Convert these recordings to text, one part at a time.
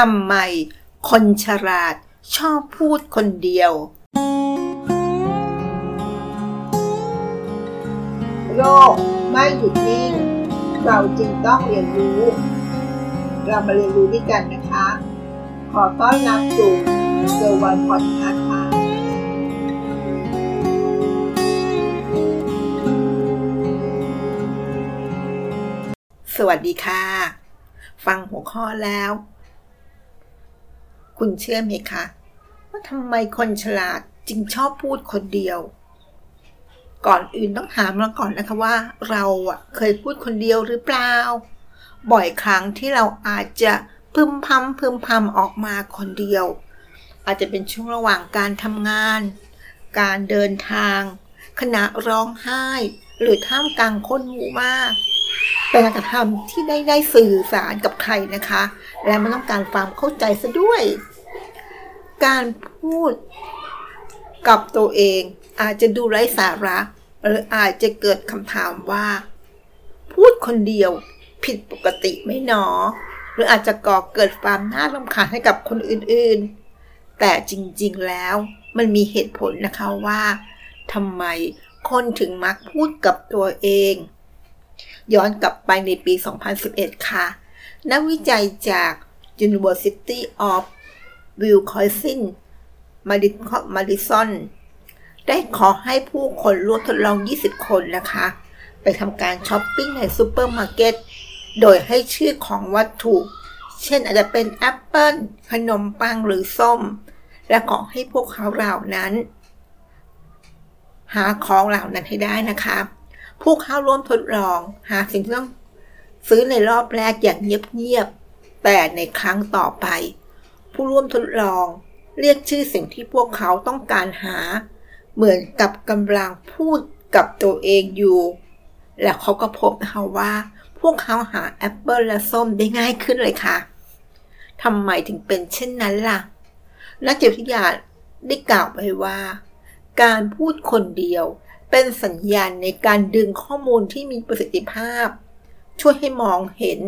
ทำไมคนฉลาดชอบพูดคนเดียว โลกไม่หยุดนิ่ง เราจึงต้องเรียนรู้ เรามาเรียนรู้ด้วยกันนะคะ ขอต้อนรับสู่เซอร์วันพอดคาส์ค่ะสวัสดีค่ะ ฟังหัวข้อแล้ว คุณเชื่อไหมคะ ว่าทำไมคนฉลาดจึงชอบพูดคนเดียว ก่อนอื่นต้องถามเราก่อนนะคะว่า เราอะเคยพูดคนเดียวหรือเปล่า บ่อยครั้งที่เราอาจจะพึมพำพึมพำออกมาคนเดียว อาจจะเป็นช่วงระหว่างการทำงาน การเดินทาง ขณะร้องไห้ หรือท่ามกลางคนหมู่มากเป็นการกระทำที่ได้ได้สื่อสารกับใครนะคะ และมันต้องการความเข้าใจซะด้วย การพูดกับตัวเอง อาจจะดูไร้สาระ หรืออาจจะเกิดคำถามว่า พูดคนเดียวผิดปกติไหมหนอ หรืออาจจะก่อเกิดความน่ารำคาญให้กับคนอื่นๆ แต่จริงๆแล้วมันมีเหตุผลนะคะว่าทำไมคนถึงมักพูดกับตัวเอง ย้อนกลับไปในปี 2011 ค่ะ นักวิจัยจาก University of Wisconsin Madison ได้ขอให้ผู้คนร่วมทดลอง 20 คนนะคะ ไปทำการช้อปปิ้งในซูเปอร์มาร์เก็ต โดยให้ชื่อของวัตถุ เช่นอาจจะเป็นแอปเปิลขนมปังหรือส้ม และขอให้พวกเขาเหล่านั้น หาของเหล่านั้นให้ได้นะคะ ผู้เข้าร่วมทดลองหาสิ่งที่ต้องซื้อในรอบแรกอย่างเงียบๆแต่ในครั้งต่อไป ผู้ร่วมทดลอง เรียกชื่อสิ่งที่พวกเขาต้องการหา เหมือนกับกำลังพูดกับตัวเองอยู่ และเขาก็พบนะคะว่า พวกเขาหาแอปเปิลและส้มได้ง่ายขึ้นเลยค่ะทำไมถึงเป็นเช่นนั้นล่ะ นักจิตวิทยาได้กล่าวไว้ว่า การพูดคนเดียวเป็นสัญญาณในการดึงข้อมูลที่มีประสิทธิภาพ ช่วยให้มองเห็น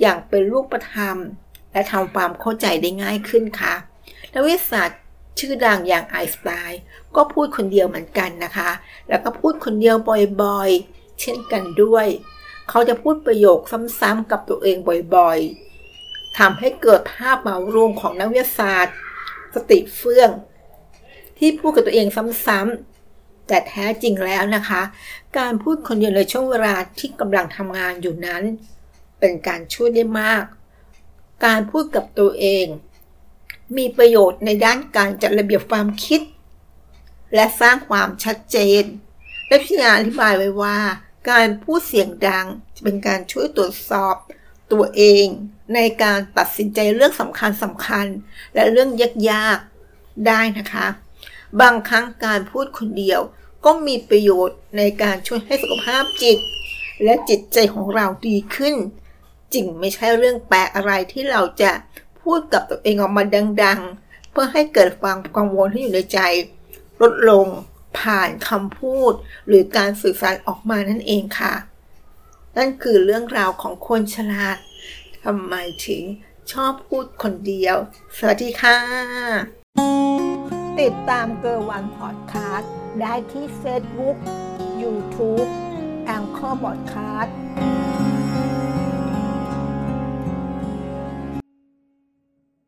อย่างเป็นรูปธรรม และทำความเข้าใจได้ง่ายขึ้นค่ะนักวิทยาศาสตร์ชื่อดังอย่างไอน์สไตน์ก็พูดคนเดียวเหมือนกันนะคะ แล้วก็พูดคนเดียวบ่อยๆ เช่นกันด้วย เขาจะพูดประโยคซ้ำๆกับตัวเองบ่อยๆทำให้เกิดภาพเหมารวมของนักวิทยาศาสตร์ สติเฟื่อง ที่พูดกับตัวเองซ้ำๆแต่แท้จริงแล้วนะคะ การพูดคนเดียวในช่วงเวลาที่กำลังทำงานอยู่นั้น เป็นการช่วยได้มาก การพูดกับตัวเอง มีประโยชน์ในด้านการจัดระเบียบความคิด และสร้างความชัดเจน และพิจารณาอธิบายไว้ว่า การพูดเสียงดังจะเป็นการช่วยตรวจสอบตัวเองในการตัดสินใจเรื่องสำคัญสำคัญ และเรื่องยากๆได้นะคะ บางครั้งการพูดคนเดียวก็มีประโยชน์ในการช่วยให้สุขภาพจิต และจิตใจของเราดีขึ้น จริงไม่ใช่เรื่องแปลกอะไรที่เราจะพูดกับตัวเองออกมาดัง ๆ เพื่อให้เกิดความกังวลที่อยู่ในใจ ลดลงผ่านคำพูด หรือการสื่อสารออกมานั่นเองค่ะ นั่นคือเรื่องราวของคนฉลาดทำไมถึงชอบพูดคนเดียว สวัสดีค่ะ ติดตามเกอร์วันพอดคาสต์ได้ที่ Facebook YouTube แองเกอร์บอดคาสต์